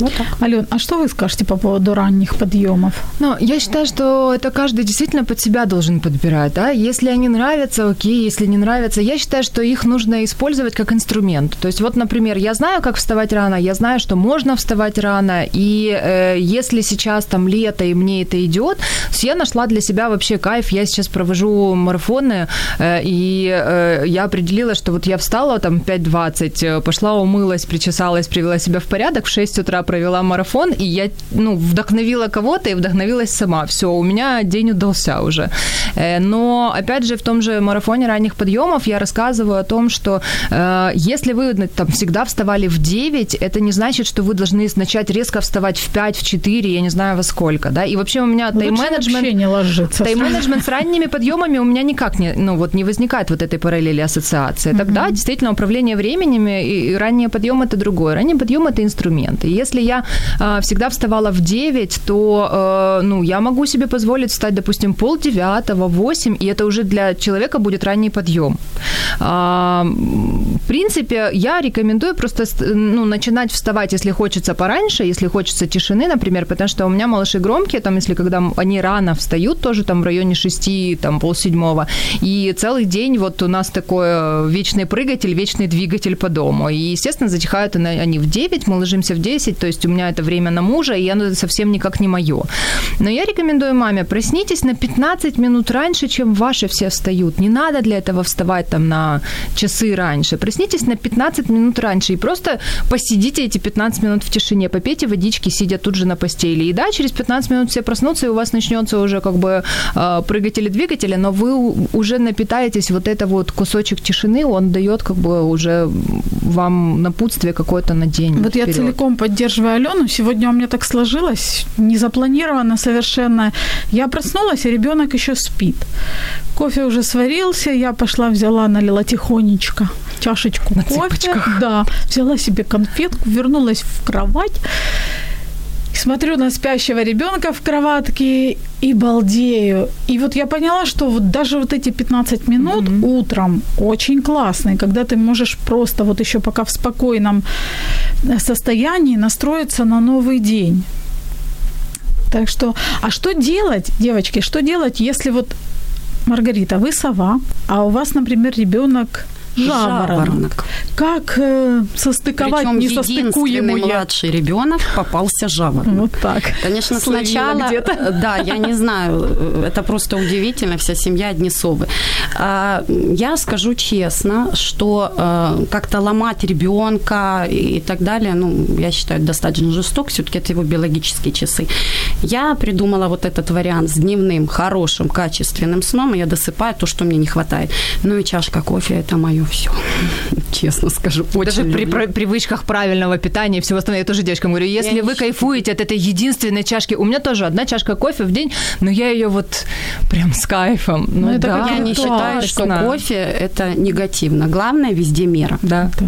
Вот так. Ален, а что вы скажете по поводу ранних подъемов? Ну, я считаю, что это каждый действительно под себя должен подбирать, да. Если они нравятся, окей, если не нравятся, я считаю, что их нужно использовать как инструмент. То есть вот, например, я знаю, как вставать рано, я знаю, что можно вставать рано, и э, если сейчас там лето и мне это идет, то я нашла для себя вообще кайф. Я сейчас провожу марафоны, э, и э, я определила, что вот я встала там 5.20, э, пошла умылась, причесалась, привела себя в порядок, в 6 утра провела марафон, и я, ну, вдохновила кого-то и вдохновилась сама. Все, у меня день удался уже. Э, Но, опять же, в том же марафоне ранних подъемов я рассказываю о том, что э, если вы ну, там всегда вставали в 9, это не значит, что вы должны начать резко вставать в 5, в 4, я не знаю во сколько, да, и вообще у меня тайм-менеджмент... не ложиться. Тайм-менеджмент с ранними подъемами у меня никак не, ну, вот не возникает вот этой параллели ассоциации. Тогда действительно управление временем и, и ранние подъемы это другое. Ранний подъем это инструмент. И если я а, всегда вставала в 9, то э, ну, я могу себе позволить встать, допустим, пол девятого, 8, и это уже для человека будет ранний подъем. А, в принципе, я рекомендую просто ст- ну, начинать вставать, если хочется пораньше, если хочется тишины, например, потому что у меня малыши громкие, там, если когда они рано встают, тоже там в районе 6, там, полседьмого, и целый день вот у нас такой э, вечный прыгатель, вечный двигатель по дому. И, естественно, затихают они в 9, мы ложимся в 10, то есть у меня это время на мужа, и оно совсем никак не мое. Но я рекомендую маме, проснитесь на 15 минут раньше, чем ваши все встают. Не надо для этого вставать там на часы раньше. Проснитесь на 15 минут раньше и просто посидите эти 15 минут в тишине, попейте водички, сидя тут же на постели. И да, через 15 минут все проснутся, и у вас начнется уже как бы э, прыгатели-двигатели, но вы уже напитаетесь вот это вот кусочек тишины, он дает как бы уже вам напутствие какое-то на день. Вот я вперёд. Целиком поддерживаю Алену. Сегодня у меня так сложилось, незапланированно совершенно. Я проснулась, а ребенок еще спит. Кофе уже сварился, я пошла, взяла, налила тихонечко чашечку На кофе. цыпочках. Да, взяла себе конфетку, вернулась в кровать. Смотрю на спящего ребенка в кроватке и балдею. И вот я поняла, что вот даже вот эти 15 минут утром очень классные, когда ты можешь просто вот еще пока в спокойном состоянии настроиться на новый день. Так что, а что делать, девочки, что делать, если вот, Маргарита, вы сова, а у вас, например, ребенок жаворонок. Жаворонок. Как э, состыковать Причем единственный несостыкуемые? младший ребенок попался жаворонок. Вот так. Конечно, Словила сначала, где-то. [LAUGHS] да, я не знаю, э, это просто удивительно, вся семья одни совы. А, Я скажу честно, что э, как-то ломать ребенка и так далее, ну, я считаю, достаточно жестоко, все-таки это его биологические часы. Я придумала вот этот вариант с дневным, хорошим, качественным сном, и я досыпаю то, что мне не хватает. Ну и чашка кофе – это мое все, [LAUGHS] честно скажу. Очень Даже при люблю. при- привычках правильного питания и всего остального, я тоже девочкам говорю, если Я вы кайфуете от этой единственной чашки, у меня тоже одна чашка кофе в день, но я ее вот прям с кайфом. Ну, Ну, это да, Я не считаю, что кофе – это негативно. Главное – везде мера. Да. Да.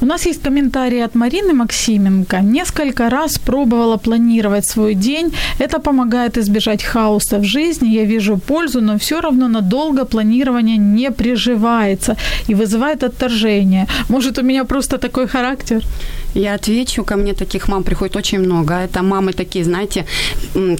У нас есть комментарий от Марины Максименко. Несколько раз пробовала планировать свой день. Это помогает избежать хаоса в жизни. Я вижу пользу, но все равно надолго планирование не приживается и вызывает отторжение. Может, у меня просто такой характер? Я отвечу, ко мне таких мам приходит очень много. Это мамы такие, знаете,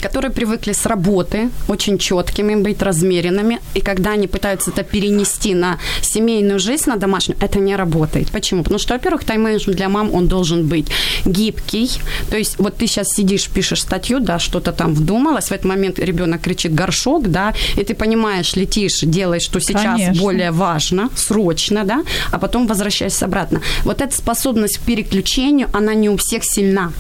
которые привыкли с работы очень четкими быть, размеренными. И когда они пытаются это перенести на семейную жизнь, на домашнюю, это не работает. Почему? Потому что, во-первых, тайм-менеджмент для мам, он должен быть гибкий. То есть вот ты сейчас сидишь, пишешь статью, да, что-то там вдумалась, в этот момент ребенок кричит горшок, да, и ты понимаешь, летишь, делаешь, что сейчас Конечно. более важно, срочно, да, а потом возвращаешься обратно. Вот эта способность к переключению, она не у всех сильна.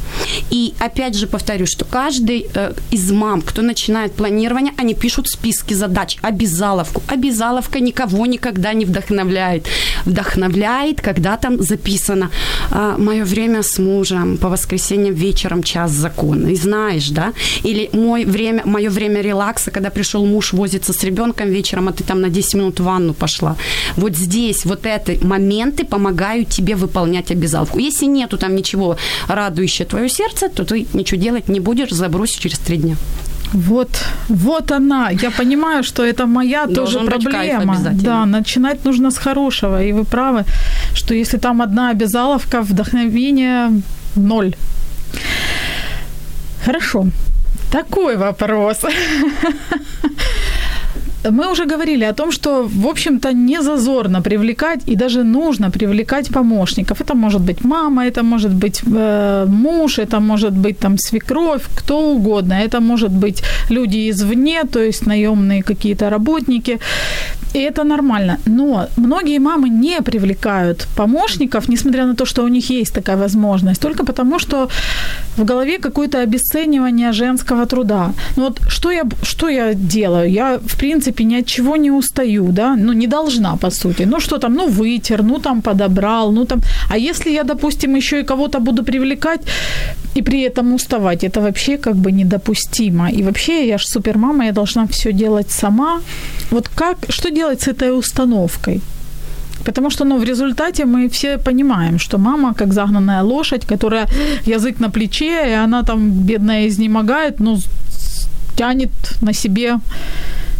И опять же повторю, что каждый э, из мам, кто начинает планирование, они пишут списки задач, обязаловку. Обязаловка никого никогда не вдохновляет. Вдохновляет, когда там записано «Мое время с мужем по воскресеньям вечером час закон». И знаешь, да? Или мой время, мое время релакса, когда пришел муж возится с ребенком вечером, а ты там на 10 минут в ванну пошла. Вот здесь вот эти моменты помогают тебе выполнять обязаловку. Если нету там ничего радующего твое сердце, то ты ничего делать не будешь, забросишь через три дня. Вот, вот она. Я понимаю, что это моя Должен тоже проблема. Да, начинать нужно с хорошего. И вы правы, что если там одна обязаловка, вдохновение ноль. Хорошо. Такой вопрос. [LAUGHS] Мы уже говорили о том, что, в общем-то, не зазорно привлекать и даже нужно привлекать помощников. Это может быть мама, это может быть э, муж, это может быть там свекровь, кто угодно. Это может быть люди извне, то есть наемные какие-то работники. И это нормально. Но многие мамы не привлекают помощников, несмотря на то, что у них есть такая возможность, только потому, что в голове какое-то обесценивание женского труда. Ну вот что я, что я делаю? Я, в принципе, ни от чего не устаю, да, ну не должна, по сути. Ну что там, ну вытер, ну там подобрал, ну там... А если я, допустим, еще и кого-то буду привлекать и при этом уставать, это вообще как бы недопустимо. И вообще я же супермама, я должна все делать сама. Вот как, что делать с этой установкой? Потому что, ну, в результате мы все понимаем, что мама как загнанная лошадь, которая язык на плече, и она там, бедная, изнемогает, ну, с- тянет на себе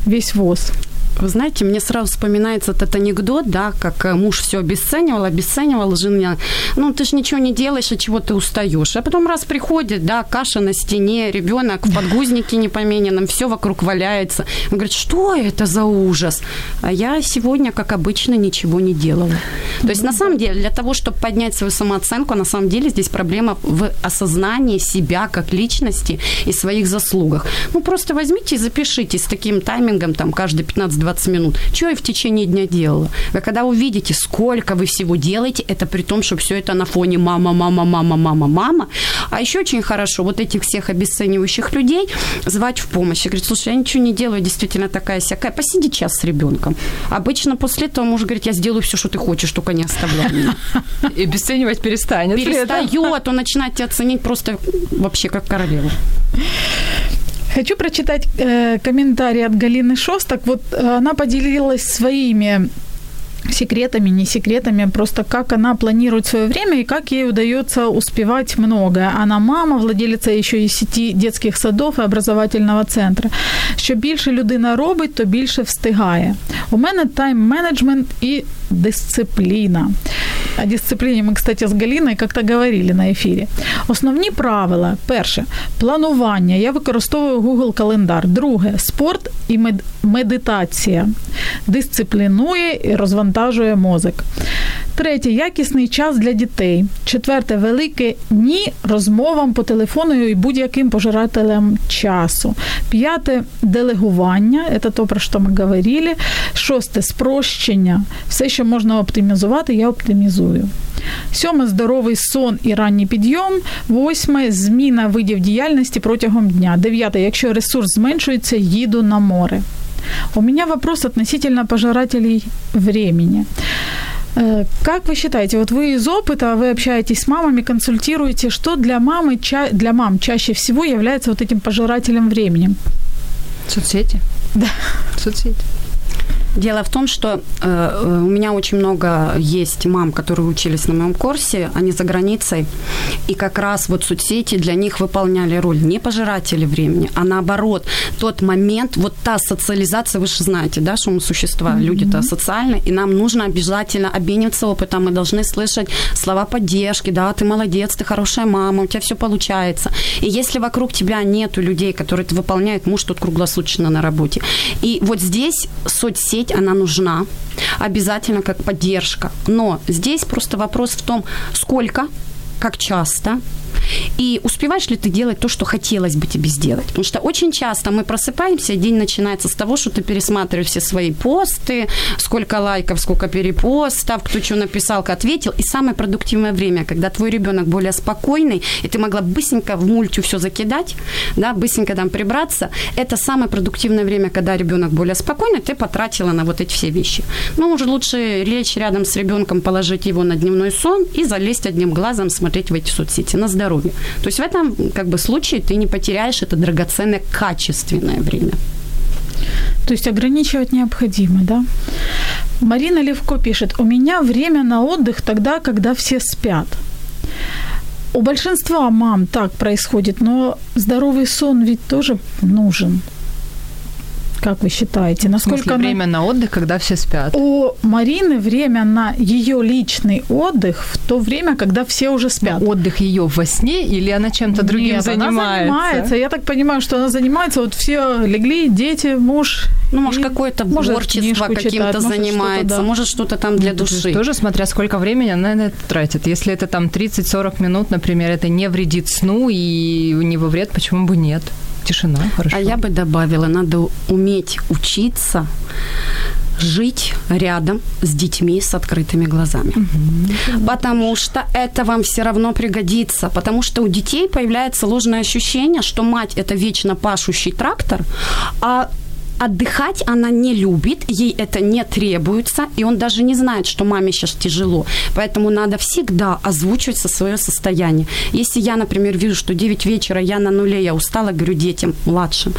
весь воз. Вы знаете, мне сразу вспоминается этот анекдот, да, как э, муж все обесценивал, обесценивал, жена, ну, ты же ничего не делаешь, от чего ты устаешь. А потом раз приходит, да, каша на стене, ребенок в подгузнике непомененном, все вокруг валяется. Он говорит, что это за ужас? А я сегодня, как обычно, ничего не делала. То есть, на самом деле, для того, чтобы поднять свою самооценку, на самом деле здесь проблема в осознании себя как личности и своих заслугах. Ну, просто возьмите и запишите с таким таймингом, там, каждые 15-20 минут, что я в течение дня делала. Вы когда увидите, сколько вы всего делаете, это при том, что все это на фоне мама, мама, мама, мама, мама. А еще очень хорошо вот этих всех обесценивающих людей звать в помощь. И говорит, слушай, я ничего не делаю, действительно такая всякая. Посиди час с ребенком. Обычно после этого муж говорит, я сделаю все, что ты хочешь, только не оставляй меня. [LAUGHS] И обесценивать перестанет. Перестает, он начинает тебя ценить просто вообще как королеву. Хочу прочитать э, комментарий от Галины Шостак. Вот э, она поделилась своими секретами, не секретами, просто как она планирует свое время и как ей удается успевать многое. Она мама, владелиця еще і сеті детських садов і образовательного центру. Що більше людина робить, то більше встигає. У мене тайм-менеджмент і дисципліна. О дисципліні ми, кстати, з Галіною як-то говорили на ефірі. Основні правила. Перше планування. Я використовую Google календар. Друге спорт і медитація. Дисциплінує і розвантажує мозок. Третє якісний час для дітей. Четверте велике ні розмовам по телефону і будь-яким пожирателям часу. П'яте делегування, це то, про що ми говорили. Шосте спрощення. Все, що можна оптимізувати, я оптимізую. Сьоме здоровий сон і ранній підйом. Восьме зміна видів діяльності протягом дня. Дев'яте, якщо ресурс зменшується, їду на море. У меня вопрос относительно пожирателей времени. Э, Как вы считаете, вот вы из опыта, вы общаетесь с мамами, консультируете, что для мамы, для мам чаще всего является вот этим пожирателем времени? Соцсети? Да. Соцсети. Дело в том, что э, э, у меня очень много есть мам, которые учились на моем курсе, они за границей, и как раз вот соцсети для них выполняли роль не пожиратели времени, а наоборот, тот момент, вот та социализация, вы же знаете, да, что мы существа, mm-hmm. люди-то социальные, и нам нужно обязательно обмениваться опытом, мы должны слышать слова поддержки, да, ты молодец, ты хорошая мама, у тебя все получается. И если вокруг тебя нету людей, которые это выполняют, муж тут круглосуточно на работе. И вот здесь соцсеть, она нужна, обязательно как поддержка. Но здесь просто вопрос в том, сколько, как часто, и успеваешь ли ты делать то, что хотелось бы тебе сделать. Потому что очень часто мы просыпаемся, день начинается с того, что ты пересматриваешь все свои посты, сколько лайков, сколько перепостов, кто что написал, как ответил. И самое продуктивное время, когда твой ребенок более спокойный, и ты могла быстренько в мультю все закидать, да, быстренько там прибраться, это самое продуктивное время, когда ребенок более спокойный, ты потратила на вот эти все вещи. Ну, уже лучше лечь рядом с ребенком, положить его на дневной сон и залезть одним глазом смотреть в эти соцсети на здоровье. То есть в этом как бы случае ты не потеряешь это драгоценное качественное время. То есть ограничивать необходимо, да? Марина Левко пишет, у меня время на отдых тогда, когда все спят. У большинства мам так происходит, но здоровый сон ведь тоже нужен. Как вы считаете, В насколько смысле, оно- время на отдых, когда все спят? у Марины время на ее личный отдых в то время, когда все уже спят? Отдых ее во сне или она чем-то другим Нет, занимается? Она занимается. Я так понимаю, что она занимается. Вот все легли, дети, муж. Ну, может, какое-то творчество каким-то читает, может, занимается, что-то, да. может, что-то там для Ну, души. Тоже смотря сколько времени она на это тратит. Если это там 30-40 минут, например, это не вредит сну и не во вред, почему бы нет? Тишина, хорошо. А я бы добавила, надо уметь учиться жить рядом с детьми с открытыми глазами. Потому что это вам все равно пригодится. Потому что у детей появляется ложное ощущение, что мать это вечно пашущий трактор, а отдыхать она не любит, ей это не требуется, и он даже не знает, что маме сейчас тяжело. Поэтому надо всегда озвучивать свое состояние. Если я, например, вижу, что 9 вечера я на нуле, я устала, говорю детям младшим,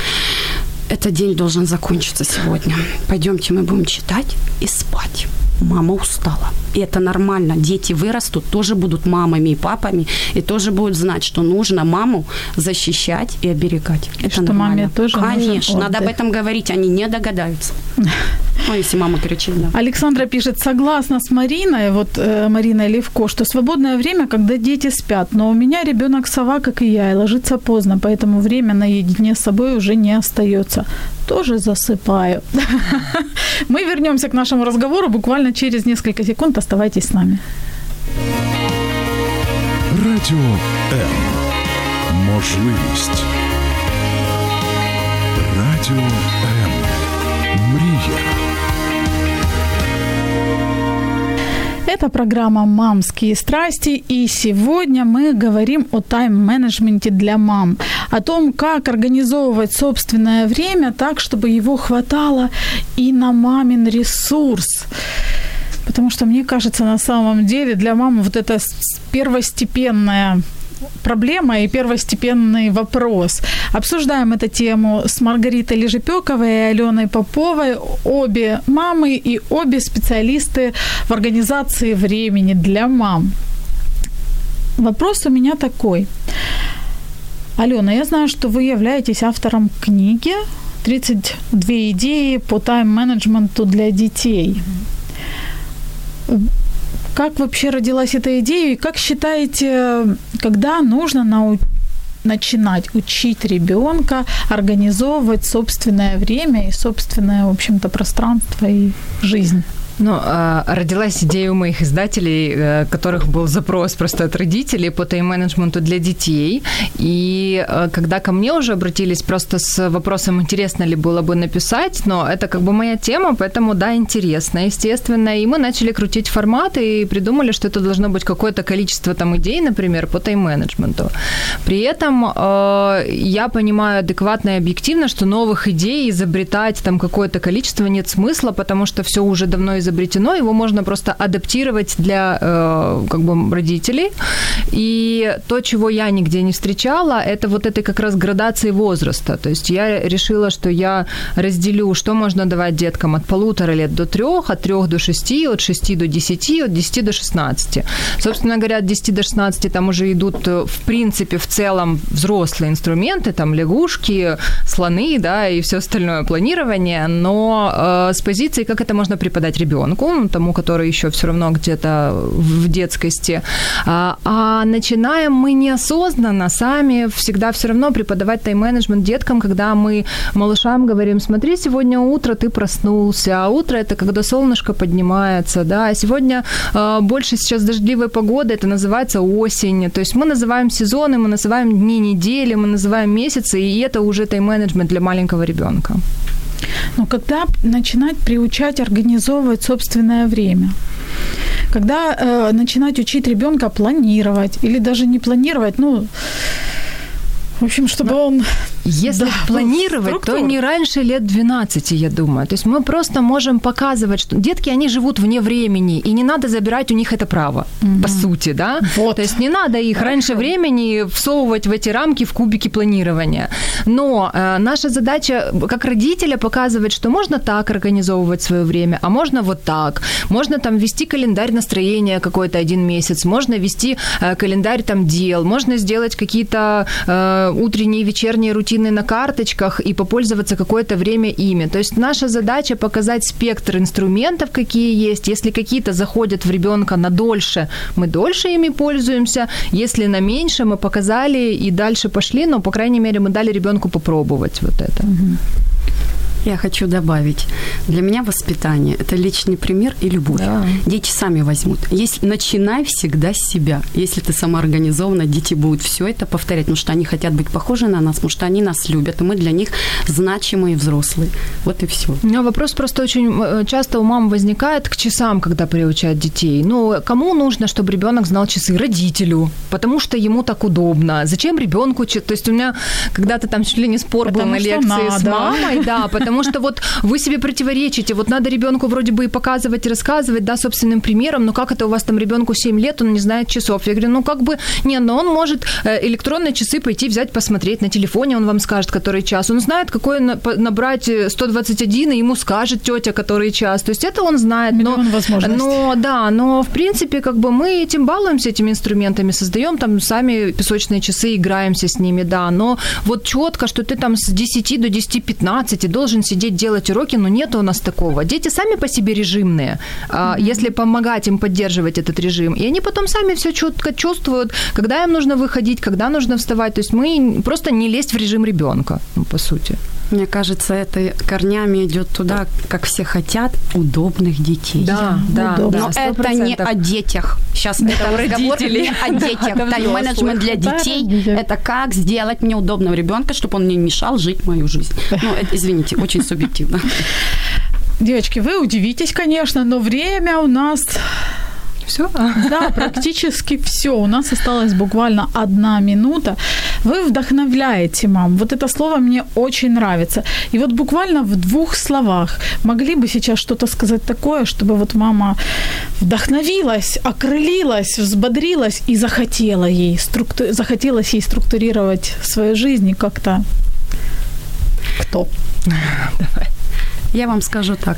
этот день должен закончиться сегодня. Пойдемте, мы будем читать и спать. Мама устала. И это нормально. Дети вырастут, тоже будут мамами и папами, и тоже будут знать, что нужно маму защищать и оберегать. Это что нормально. маме тоже Конечно, надо об этом говорить, они не догадаются. Ну, если мама кричит, да. Александра пишет, согласна с Мариной, вот э, Мариной Левко, что свободное время, когда дети спят, но у меня ребенок сова, как и я, и ложится поздно, поэтому время наедине с собой уже не остается Тоже засыпаю. [LAUGHS] Мы вернемся к нашему разговору буквально через несколько секунд. Оставайтесь с нами. Радіо М. Можливість. Радіо М. Это программа «Мамские страсти», и сегодня мы говорим о тайм-менеджменте для мам, о том, как организовывать собственное время так, чтобы его хватало и на мамин ресурс. Потому что, мне кажется, на самом деле для мамы вот это первостепенная проблема и первостепенный вопрос. Обсуждаем эту тему с Маргаритой Лежепёковой и Аленой Поповой. Обе мамы и обе специалисты в организации времени для мам. Вопрос у меня такой. Алена, я знаю, что вы являетесь автором книги «32 идеи по тайм-менеджменту для детей». Как вообще родилась эта идея и как считаете, когда нужно нау- начинать учить ребенка организовывать собственное время и собственное, в общем-то, пространство и жизнь? Ну, э, родилась идея у моих издателей, э, которых был запрос просто от родителей по тайм-менеджменту для детей. И э, когда ко мне уже обратились просто с вопросом, интересно ли было бы написать, но это как бы моя тема, поэтому да, интересно, естественно. И мы начали крутить форматы и придумали, что это должно быть какое-то количество там идей, например, по тайм-менеджменту. При этом я понимаю адекватно и объективно, что новых идей изобретать там какое-то количество нет смысла, потому что все уже давно изобретено, его можно просто адаптировать для э, как бы родителей. И то, чего я нигде не встречала, это вот этой как раз градации возраста. То есть я решила, что я разделю, что можно давать деткам от полутора лет до трех, от трех до шести, от шести до десяти, от десяти до шестнадцати. Собственно говоря, от десяти до шестнадцати там уже идут, э, в принципе, в целом взрослые инструменты, там лягушки, слоны, да, и все остальное планирование, но э, с позиции, как это можно преподать ребенку ребенку, тому, который еще все равно где-то в детскости. А, а начинаем мы неосознанно сами всегда все равно преподавать тайм-менеджмент деткам, когда мы малышам говорим, смотри, сегодня утро ты проснулся, а утро это когда солнышко поднимается, да, а сегодня э, больше сейчас дождливой погоды, это называется осень, то есть мы называем сезоны, мы называем дни недели, мы называем месяцы, и это уже тайм-менеджмент для маленького ребенка. Но когда начинать приучать организовывать собственное время? Когда э, начинать учить ребенка планировать или даже не планировать, ну, в общем, чтобы он если да, планировать, то не раньше лет 12, я думаю. То есть мы просто можем показывать, что детки, они живут вне времени, и не надо забирать у них это право, угу. по сути, да? Вот. То есть не надо их Хорошо. раньше времени всовывать в эти рамки, в кубики планирования. Но э, наша задача, как родителя, показывать, что можно так организовывать свое время, а можно вот так. Можно там вести календарь настроения какой-то один месяц, можно вести э, календарь там дел, можно сделать какие-то э, утренние и вечерние рутины на карточках и попользоваться какое-то время ими. То есть наша задача показать спектр инструментов, какие есть. Если какие-то заходят в ребенка на дольше, мы дольше ими пользуемся. Если на меньше, мы показали и дальше пошли, но, по крайней мере, мы дали ребенку попробовать вот это. Угу. Я хочу добавить. Для меня воспитание – это личный пример и любовь. Да. Дети сами возьмут. Если, начинай всегда с себя. Если ты самоорганизована, дети будут все это повторять, потому что они хотят быть похожи на нас, потому что они нас любят, и мы для них значимые взрослые. Вот и все. У меня вопрос просто очень э, часто у мам возникает к часам, когда приучают детей. Ну, кому нужно, чтобы ребенок знал часы? Родителю, потому что ему так удобно. Зачем ребенку? То есть у меня когда-то там чуть ли не спор был на лекции надо. с мамой, да, потому потому что вот вы себе противоречите. Вот надо ребенку вроде бы и показывать, и рассказывать, да, собственным примером, но как это у вас там ребенку 7 лет, он не знает часов. Я говорю, ну как бы, не, но он может э, электронные часы пойти взять, посмотреть на телефоне, он вам скажет, который час. Он знает, какой набрать 121, э, и ему скажет тетя, который час. То есть это он знает. Но, но да, но в принципе, как бы мы этим балуемся, этими инструментами, создаем там сами песочные часы, играемся с ними, да. Но вот четко, что ты там с 10 до 10-15 должен сидеть делать уроки, но нет у нас такого. Дети сами по себе режимные, mm-hmm. если помогать им поддерживать этот режим. И они потом сами все четко чувствуют, когда им нужно выходить, когда нужно вставать. То есть мы просто не лезть в режим ребенка, ну, по сути. Мне кажется, это корнями идет туда, как все хотят, удобных детей. Да, да, да. Но это не о детях. Сейчас это разговор не о [LAUGHS] детях. Тайм-менеджмент для детей – это как сделать мне удобного ребенка, чтобы он не мешал жить мою жизнь. Ну, извините, очень субъективно. Девочки, вы удивитесь, конечно, но время у нас все? Да, практически все. У нас осталась буквально одна минута. Вы вдохновляете мам. Вот это слово мне очень нравится. И вот буквально в двух словах могли бы сейчас что-то сказать такое, чтобы вот мама вдохновилась, окрылилась, взбодрилась и захотела ей, структу... захотелось ей структурировать свою жизнь и как-то... Кто? [LAUGHS] Давай. Я вам скажу так.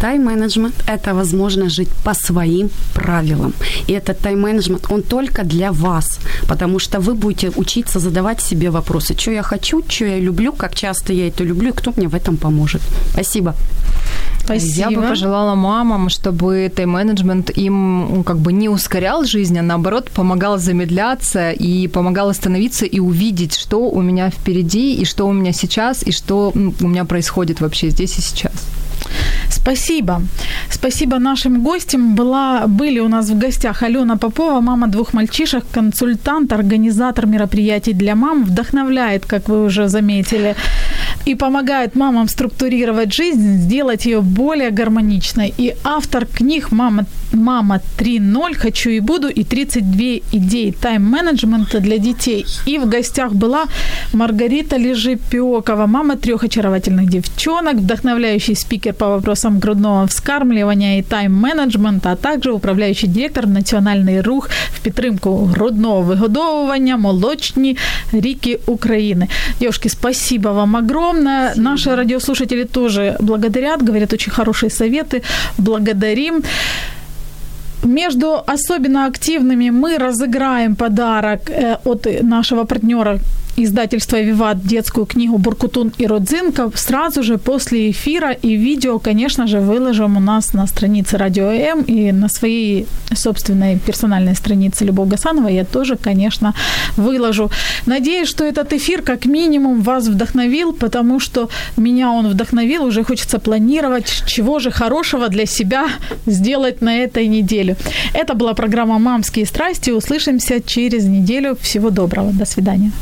Тайм-менеджмент – это возможно жить по своим правилам. И этот тайм-менеджмент, он только для вас, потому что вы будете учиться задавать себе вопросы, что я хочу, что я люблю, как часто я это люблю, и кто мне в этом поможет. Спасибо. Спасибо. Я бы пожелала мамам, чтобы тайм-менеджмент им ну, как бы не ускорял жизнь, а наоборот помогал замедляться и помогал остановиться и увидеть, что у меня впереди, и что у меня сейчас, и что у меня происходит вообще здесь и сейчас. Спасибо. Спасибо нашим гостям. Была, были у нас в гостях Алена Попова, мама двух мальчишек, консультант, организатор мероприятий для мам, вдохновляет, как вы уже заметили, и помогает мамам структурировать жизнь, сделать ее более гармоничной. И автор книг «Мама, мама 3.0. Хочу и буду» и «32 идеи тайм-менеджмента для детей». И в гостях была Маргарита Лежепиокова, мама трех очаровательных девчонок, вдохновляющий спикер по вопросам грудного вскармливания и тайм-менеджмента, а также управляющий директор Національний рух в підтримку грудного вигодовування молочні ріки України. Девушки, спасибо вам огромное. Наши радиослушатели тоже благодарят, говорят очень хорошие советы. Благодарим. Между особенно активными мы разыграем подарок э, от нашего партнера издательства «Виват» детскую книгу «Буркутун и Родзинка» сразу же после эфира. И видео, конечно же, выложим у нас на странице Радио М и на своей собственной персональной странице Любовь Гасанова я тоже, конечно, выложу. Надеюсь, что этот эфир как минимум вас вдохновил, потому что меня он вдохновил. Уже хочется планировать, чего же хорошего для себя сделать на этой неделе. Это была программа «Мамские страсти». Услышимся через неделю. Всего доброго. До свидания.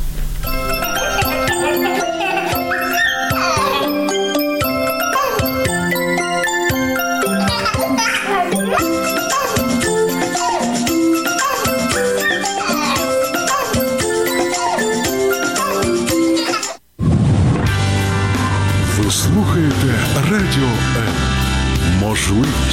Ви